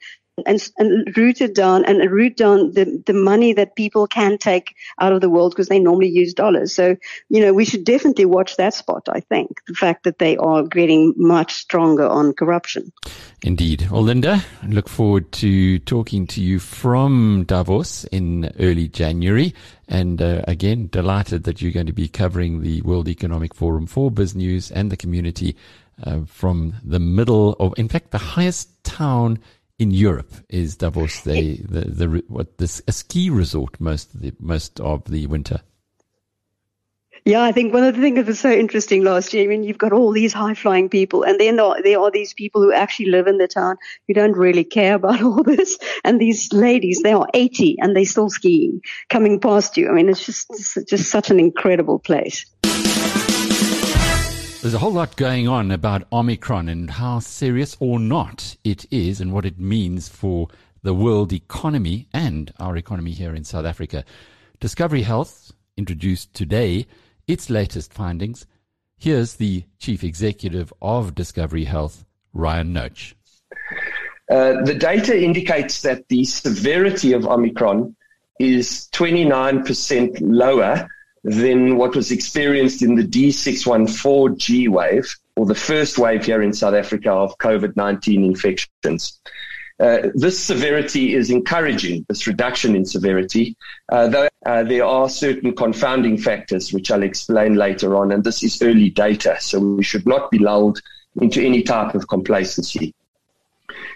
and, and root it down and root down the, the money that people can take out of the world because they normally use dollars. So, you know, we should definitely watch that spot, I think, the fact that they are getting much stronger on corruption. Indeed. Well, Linda, look forward to talking to you from Davos in early January. And uh, again, delighted that you're going to be covering the World Economic Forum for BizNews and the community uh, from the middle of, in fact, the highest town in Europe is Davos the the, the what this a ski resort most of the most of the winter. Yeah, I think one of the things that was so interesting last year, I mean, you've got all these high flying people, and then there are these people who actually live in the town who don't really care about all this. And these ladies, they are 80 and they're still skiing, coming past you. I mean, it's just, it's just such an incredible place. There's a whole lot going on about Omicron and how serious or not it is and what it means for the world economy and our economy here in South Africa. Discovery Health introduced today its latest findings. Here's the chief executive of Discovery Health, Ryan Noach. Uh, the data indicates that the severity of Omicron is 29% lower than what was experienced in the D614G wave, or the first wave here in South Africa of COVID 19 infections. Uh, this severity is encouraging, this reduction in severity, uh, though uh, there are certain confounding factors, which I'll explain later on, and this is early data, so we should not be lulled into any type of complacency.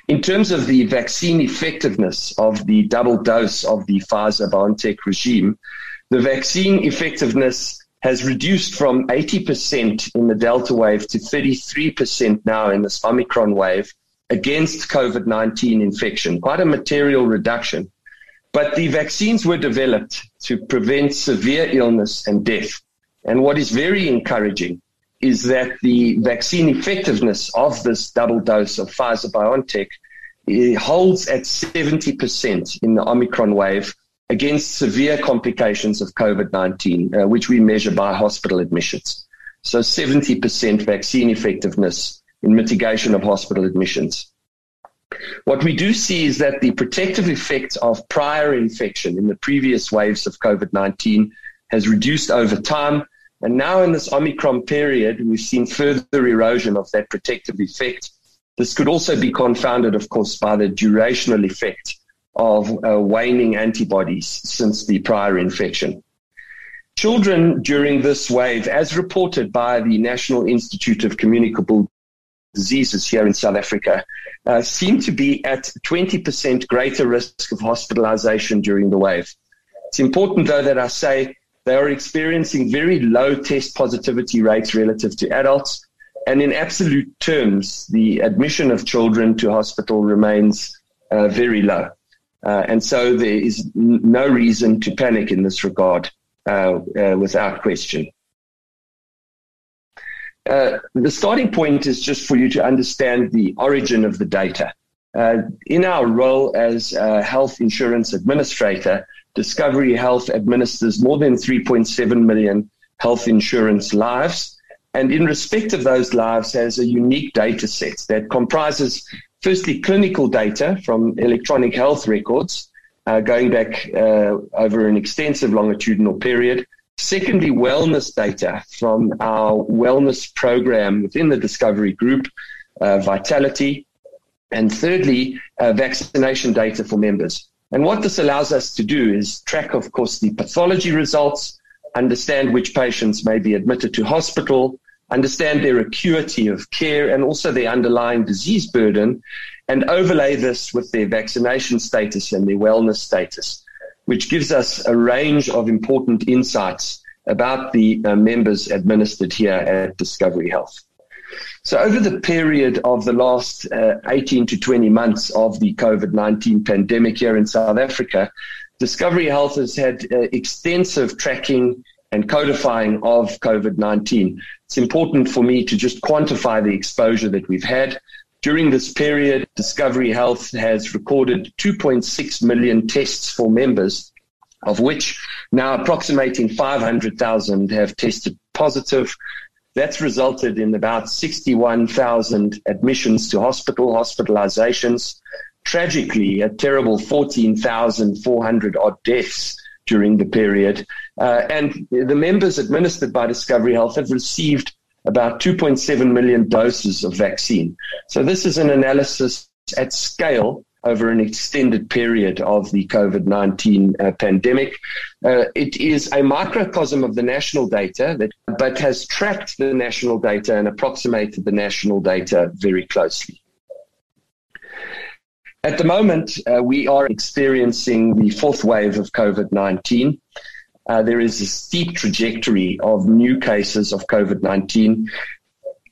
In terms of the vaccine effectiveness of the double dose of the Pfizer BioNTech regime, the vaccine effectiveness has reduced from 80% in the Delta wave to 33% now in this Omicron wave against COVID 19 infection, quite a material reduction. But the vaccines were developed to prevent severe illness and death. And what is very encouraging is that the vaccine effectiveness of this double dose of Pfizer BioNTech holds at 70% in the Omicron wave against severe complications of COVID 19, uh, which we measure by hospital admissions. So 70% vaccine effectiveness in mitigation of hospital admissions. What we do see is that the protective effect of prior infection in the previous waves of COVID 19 has reduced over time. And now in this Omicron period, we've seen further erosion of that protective effect. This could also be confounded, of course, by the durational effect of uh, waning antibodies since the prior infection. Children during this wave, as reported by the National Institute of Communicable Diseases here in South Africa, uh, seem to be at 20% greater risk of hospitalization during the wave. It's important, though, that I say they are experiencing very low test positivity rates relative to adults. And in absolute terms, the admission of children to hospital remains uh, very low. Uh, and so there is no reason to panic in this regard uh, uh, without question. Uh, the starting point is just for you to understand the origin of the data. Uh, in our role as a health insurance administrator, Discovery Health administers more than 3.7 million health insurance lives. And in respect of those lives, has a unique data set that comprises firstly, clinical data from electronic health records uh, going back uh, over an extensive longitudinal period. Secondly, wellness data from our wellness program within the Discovery Group, uh, Vitality. And thirdly, uh, vaccination data for members. And what this allows us to do is track, of course, the pathology results, understand which patients may be admitted to hospital, understand their acuity of care and also their underlying disease burden, and overlay this with their vaccination status and their wellness status, which gives us a range of important insights about the uh, members administered here at Discovery Health. So, over the period of the last uh, 18 to 20 months of the COVID 19 pandemic here in South Africa, Discovery Health has had uh, extensive tracking and codifying of COVID 19. It's important for me to just quantify the exposure that we've had. During this period, Discovery Health has recorded 2.6 million tests for members, of which now approximating 500,000 have tested positive. That's resulted in about 61,000 admissions to hospital, hospitalizations. Tragically, a terrible 14,400 odd deaths during the period. Uh, and the members administered by Discovery Health have received about 2.7 million doses of vaccine. So this is an analysis at scale over an extended period of the COVID 19 uh, pandemic. Uh, it is a microcosm of the national data, that, but has tracked the national data and approximated the national data very closely. At the moment, uh, we are experiencing the fourth wave of COVID 19. Uh, there is a steep trajectory of new cases of COVID 19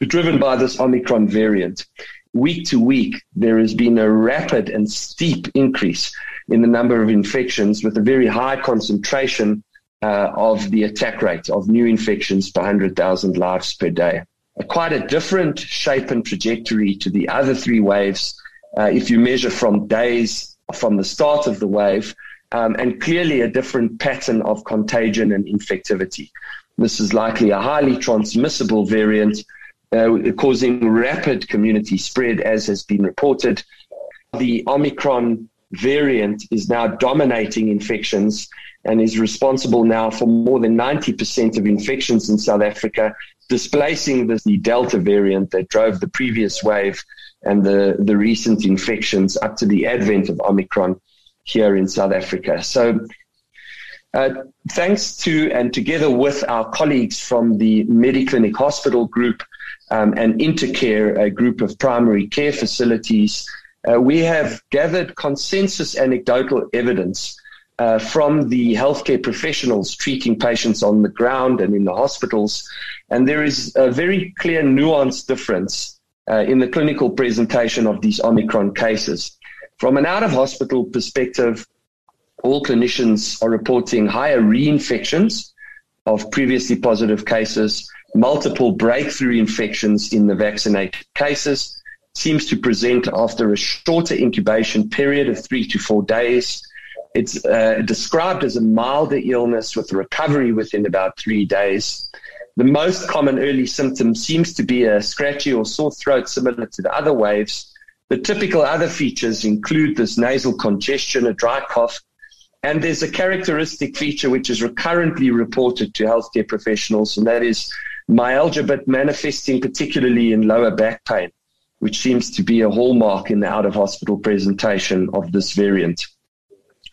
driven by this Omicron variant week to week, there has been a rapid and steep increase in the number of infections with a very high concentration uh, of the attack rate of new infections per 100,000 lives per day. quite a different shape and trajectory to the other three waves uh, if you measure from days from the start of the wave, um, and clearly a different pattern of contagion and infectivity. This is likely a highly transmissible variant uh, causing rapid community spread, as has been reported. The Omicron variant is now dominating infections and is responsible now for more than 90% of infections in South Africa, displacing the, the Delta variant that drove the previous wave and the, the recent infections up to the advent of Omicron here in South Africa. So, uh, thanks to and together with our colleagues from the Mediclinic Hospital Group, um, and Intercare, a group of primary care facilities, uh, we have gathered consensus anecdotal evidence uh, from the healthcare professionals treating patients on the ground and in the hospitals. And there is a very clear nuanced difference uh, in the clinical presentation of these Omicron cases. From an out of hospital perspective, all clinicians are reporting higher reinfections of previously positive cases multiple breakthrough infections in the vaccinated cases, seems to present after a shorter incubation period of three to four days. It's uh, described as a milder illness with recovery within about three days. The most common early symptom seems to be a scratchy or sore throat similar to the other waves. The typical other features include this nasal congestion, a dry cough, and there's a characteristic feature which is recurrently reported to healthcare professionals, and that is myalgia, but manifesting particularly in lower back pain, which seems to be a hallmark in the out of hospital presentation of this variant.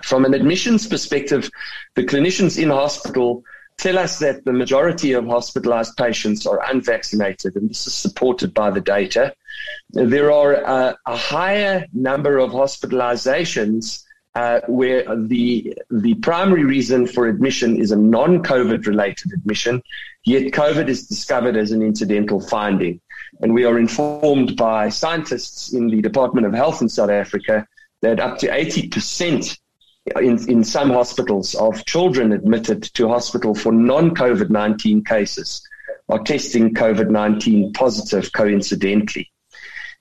From an admissions perspective, the clinicians in hospital tell us that the majority of hospitalized patients are unvaccinated, and this is supported by the data. There are a, a higher number of hospitalizations uh, where the the primary reason for admission is a non-COVID related admission, yet COVID is discovered as an incidental finding. And we are informed by scientists in the Department of Health in South Africa that up to 80% in, in some hospitals of children admitted to hospital for non-COVID 19 cases are testing COVID 19 positive coincidentally.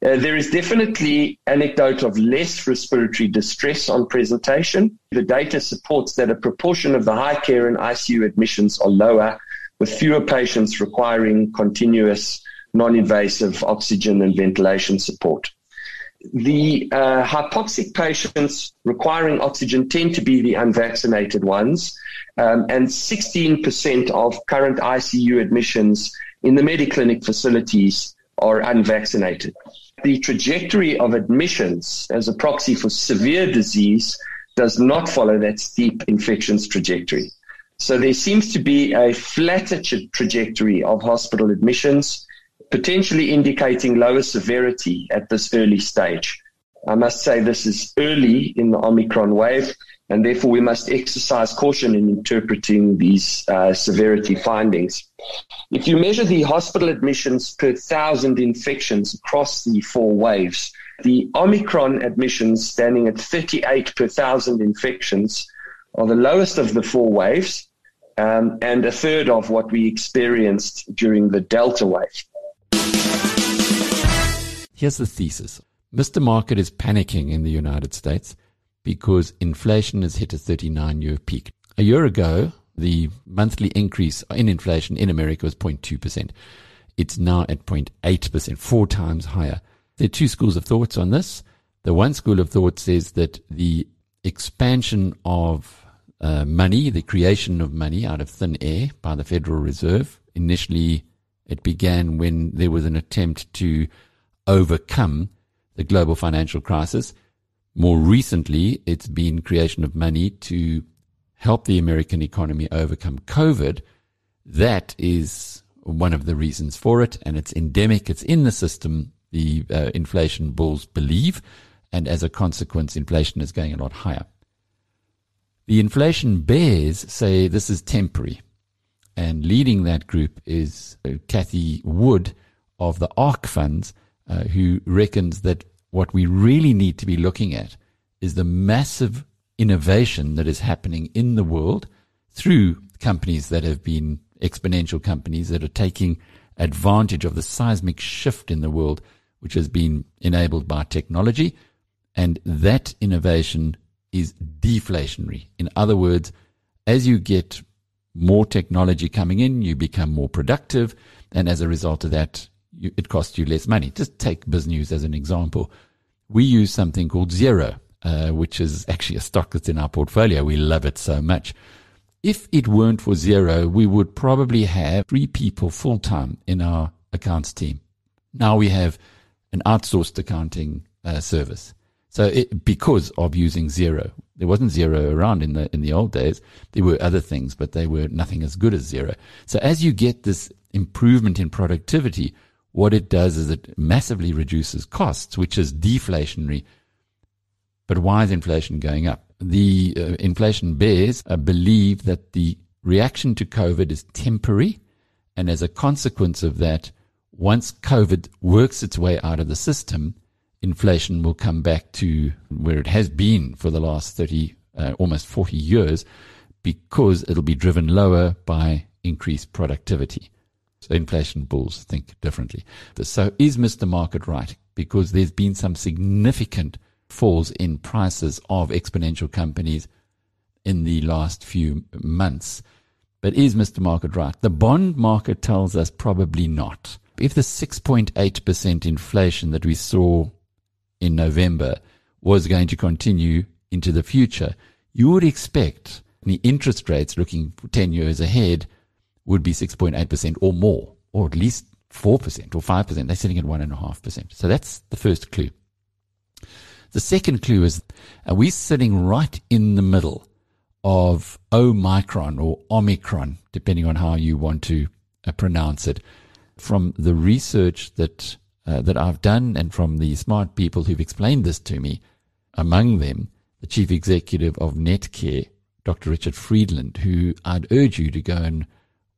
Uh, there is definitely anecdote of less respiratory distress on presentation. The data supports that a proportion of the high care and ICU admissions are lower, with fewer patients requiring continuous non-invasive oxygen and ventilation support. The uh, hypoxic patients requiring oxygen tend to be the unvaccinated ones, um, and 16% of current ICU admissions in the Mediclinic facilities are unvaccinated the trajectory of admissions as a proxy for severe disease does not follow that steep infections trajectory. So there seems to be a flatter trajectory of hospital admissions, potentially indicating lower severity at this early stage. I must say this is early in the Omicron wave, and therefore we must exercise caution in interpreting these uh, severity findings. If you measure the hospital admissions per thousand infections across the four waves, the Omicron admissions standing at 38 per thousand infections are the lowest of the four waves um, and a third of what we experienced during the Delta wave. Here's the thesis Mr. Market is panicking in the United States because inflation has hit a 39 year peak. A year ago, the monthly increase in inflation in America was 0.2%. It's now at 0.8%, four times higher. There are two schools of thoughts on this. The one school of thought says that the expansion of uh, money, the creation of money out of thin air by the Federal Reserve, initially it began when there was an attempt to overcome the global financial crisis. More recently, it's been creation of money to help the American economy overcome COVID. That is one of the reasons for it, and it's endemic. It's in the system. The uh, inflation bulls believe, and as a consequence, inflation is going a lot higher. The inflation bears say this is temporary, and leading that group is Cathie Wood of the ARK funds, uh, who reckons that what we really need to be looking at is the massive innovation that is happening in the world through companies that have been exponential companies that are taking advantage of the seismic shift in the world, which has been enabled by technology. And that innovation is deflationary. In other words, as you get more technology coming in, you become more productive. And as a result of that, you, it costs you less money. Just take BizNews as an example. We use something called Xero, uh, which is actually a stock that's in our portfolio. We love it so much. If it weren't for Xero, we would probably have three people full time in our accounts team. Now we have an outsourced accounting uh, service. So it, because of using Xero, there wasn't Xero around in the in the old days. There were other things, but they were nothing as good as Xero. So as you get this improvement in productivity, what it does is it massively reduces costs, which is deflationary. But why is inflation going up? The uh, inflation bears uh, believe that the reaction to COVID is temporary. And as a consequence of that, once COVID works its way out of the system, inflation will come back to where it has been for the last 30, uh, almost 40 years, because it'll be driven lower by increased productivity. So inflation bulls think differently. So is Mr. Market right? Because there's been some significant falls in prices of exponential companies in the last few months. But is Mr. Market right? The bond market tells us probably not. If the 6.8% inflation that we saw in November was going to continue into the future, you would expect the interest rates looking 10 years ahead would be 6.8% or more, or at least 4% or 5%. They're sitting at 1.5%. So that's the first clue. The second clue is are we sitting right in the middle of Omicron or Omicron, depending on how you want to uh, pronounce it. From the research that uh, that I've done and from the smart people who've explained this to me, among them the chief executive of Netcare, Dr. Richard Friedland, who I'd urge you to go and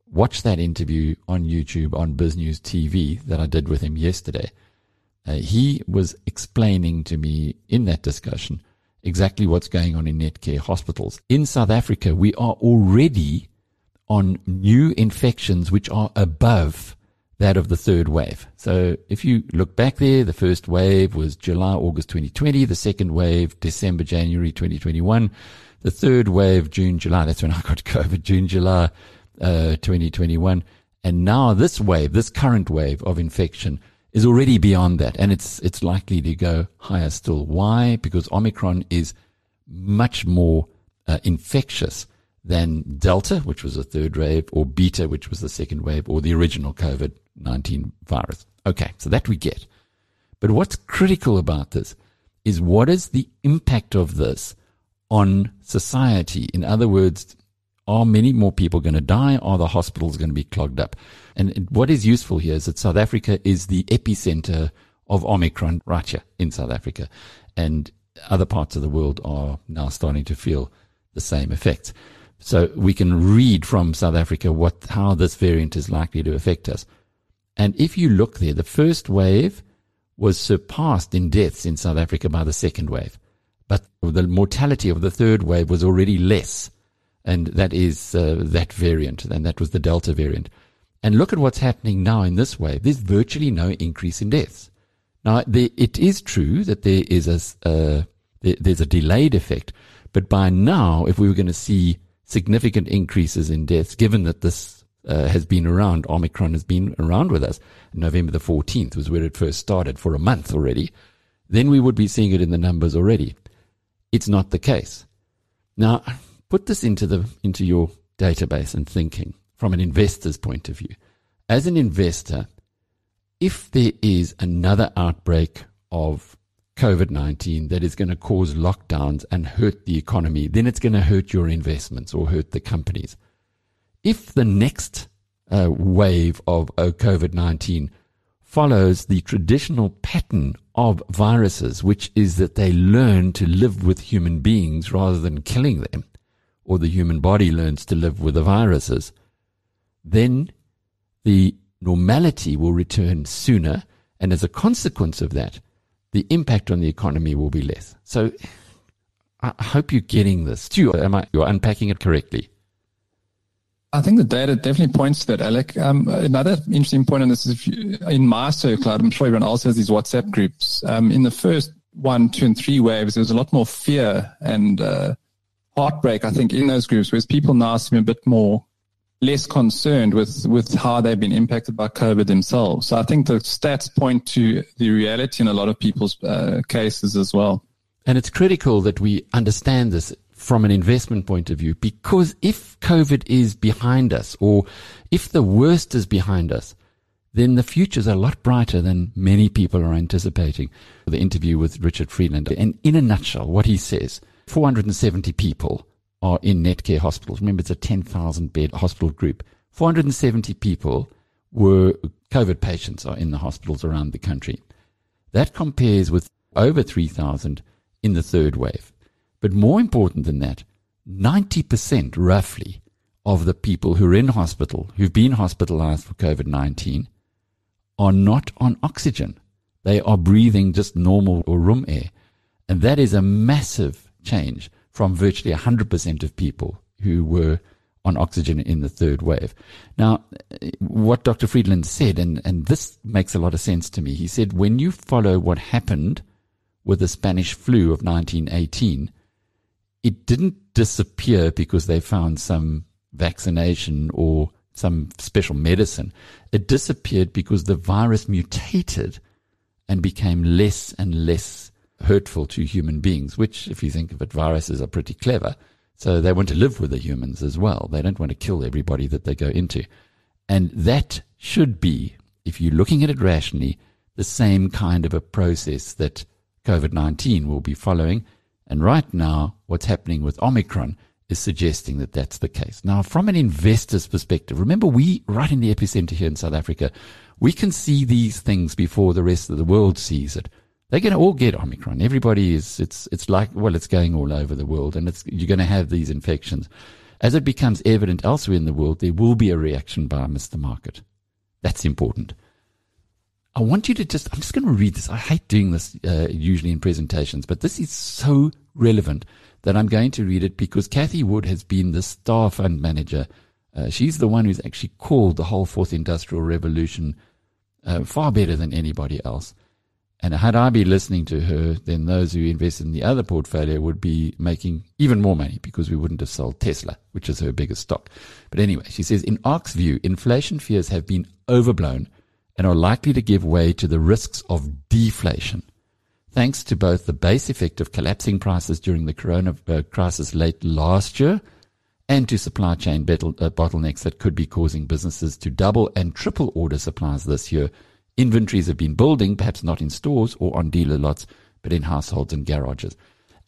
watch that interview on YouTube on BizNews TV that I did with him yesterday. Uh, he was explaining to me in that discussion exactly what's going on in Netcare hospitals. In South Africa, we are already on new infections which are above that of the third wave. So if you look back there, the first wave was July, August 2020, the second wave, December, January 2021, the third wave, June, July, that's when I got COVID, June, July uh, 2021. And now this wave, this current wave of infection is already beyond that. And it's, it's likely to go higher still. Why? Because Omicron is much more uh, infectious than Delta, which was the third wave, or Beta, which was the second wave, or the original COVID 19 virus. Okay, so that we get. But what's critical about this is what is the impact of this on society? In other words, are many more people going to die? Are the hospitals going to be clogged up? And what is useful here is that South Africa is the epicenter of Omicron right here in South Africa. And other parts of the world are now starting to feel the same effects. So we can read from South Africa what how this variant is likely to affect us. And if you look there, the first wave was surpassed in deaths in South Africa by the second wave. But the mortality of the third wave was already less. And that is uh, that variant, and that was the Delta variant. And look at what's happening now in this wave. There's virtually no increase in deaths. Now, there, it is true that there is a, uh, there, there's a delayed effect, but by now, if we were going to see significant increases in deaths, given that this uh, has been around, Omicron has been around with us. November the 14th was where it first started for a month already. Then we would be seeing it in the numbers already. It's not the case. Now, put this into the into your database and thinking from an investor's point of view. As an investor, if there is another outbreak of COVID 19 that is going to cause lockdowns and hurt the economy, then it's going to hurt your investments or hurt the companies. If the next uh, wave of uh, COVID 19 follows the traditional pattern of viruses, which is that they learn to live with human beings rather than killing them, or the human body learns to live with the viruses, then the normality will return sooner. And as a consequence of that, the impact on the economy will be less. So I hope you're getting this. Stu, am I, you're unpacking it correctly? I think the data definitely points to that, Alec. Um, another interesting point on this is you, in my circle, I'm sure everyone else has these WhatsApp groups. Um, in the first one, two, and three waves, there was a lot more fear and uh, heartbreak, I think, in those groups, whereas people now seem a bit more less concerned with, with how they've been impacted by COVID themselves. So I think the stats point to the reality in a lot of people's uh, cases as well. And it's critical that we understand this from an investment point of view, because if COVID is behind us or if the worst is behind us, then the future's a lot brighter than many people are anticipating. The interview with Richard Friedland, and in a nutshell, what he says, 470 people are in Netcare hospitals. Remember, it's a 10,000 bed hospital group. 470 people were COVID patients are in the hospitals around the country. That compares with over 3,000 in the third wave. But more important than that, 90% roughly of the people who are in hospital, who've been hospitalized for COVID 19, are not on oxygen. They are breathing just normal or room air. And that is a massive change from virtually 100% of people who were on oxygen in the third wave. Now, what Dr. Friedland said, and, and this makes a lot of sense to me, he said, when you follow what happened with the Spanish flu of 1918, it didn't disappear because they found some vaccination or some special medicine. It disappeared because the virus mutated and became less and less hurtful to human beings, which, if you think of it, viruses are pretty clever. So they want to live with the humans as well. They don't want to kill everybody that they go into. And that should be, if you're looking at it rationally, the same kind of a process that COVID 19 will be following and right now, what's happening with Omicron is suggesting that that's the case. Now, from an investor's perspective, remember we, right in the epicenter here in South Africa, we can see these things before the rest of the world sees it. They're going to all get Omicron. Everybody is, it's, it's like, well, it's going all over the world and it's, you're going to have these infections. As it becomes evident elsewhere in the world, there will be a reaction by Mr. Market. That's important. I want you to just, I'm just going to read this. I hate doing this uh, usually in presentations, but this is so relevant that I'm going to read it because Cathie Wood has been the star fund manager. Uh, she's the one who's actually called the whole fourth industrial revolution uh, far better than anybody else. And had I been listening to her, then those who invested in the other portfolio would be making even more money because we wouldn't have sold Tesla, which is her biggest stock. But anyway, she says, in ARK's view, inflation fears have been overblown and are likely to give way to the risks of deflation thanks to both the base effect of collapsing prices during the corona uh, crisis late last year and to supply chain uh, bottlenecks that could be causing businesses to double and triple order supplies this year. Inventories have been building, perhaps not in stores or on dealer lots, but in households and garages.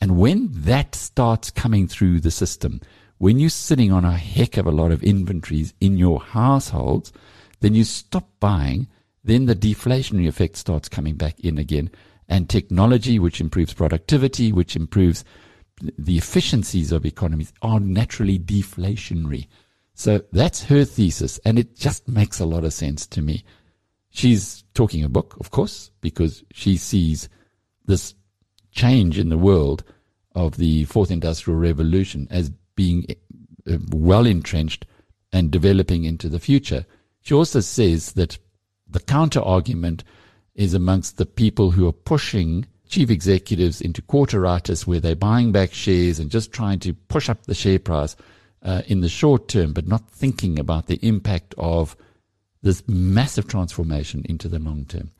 And when that starts coming through the system, when you're sitting on a heck of a lot of inventories in your households, then you stop buying, then the deflationary effect starts coming back in again and technology, which improves productivity, which improves the efficiencies of economies are naturally deflationary. So that's her thesis, and it just makes a lot of sense to me. She's talking a book, of course, because she sees this change in the world of the fourth industrial revolution as being uh, well entrenched and developing into the future. She also says that the counter argument is amongst the people who are pushing chief executives into quarteritis where they're buying back shares and just trying to push up the share price uh, in the short term, but not thinking about the impact of this massive transformation into the long term.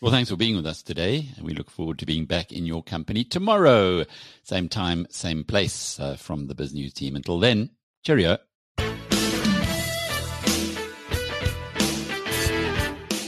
Well, thanks for being with us today. And we look forward to being back in your company tomorrow. Same time, same place uh, from the BizNews team. Until then, cheerio.